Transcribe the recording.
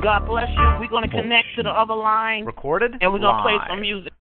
God bless you. We're going to connect to the other line. Recorded And we're going to play some music.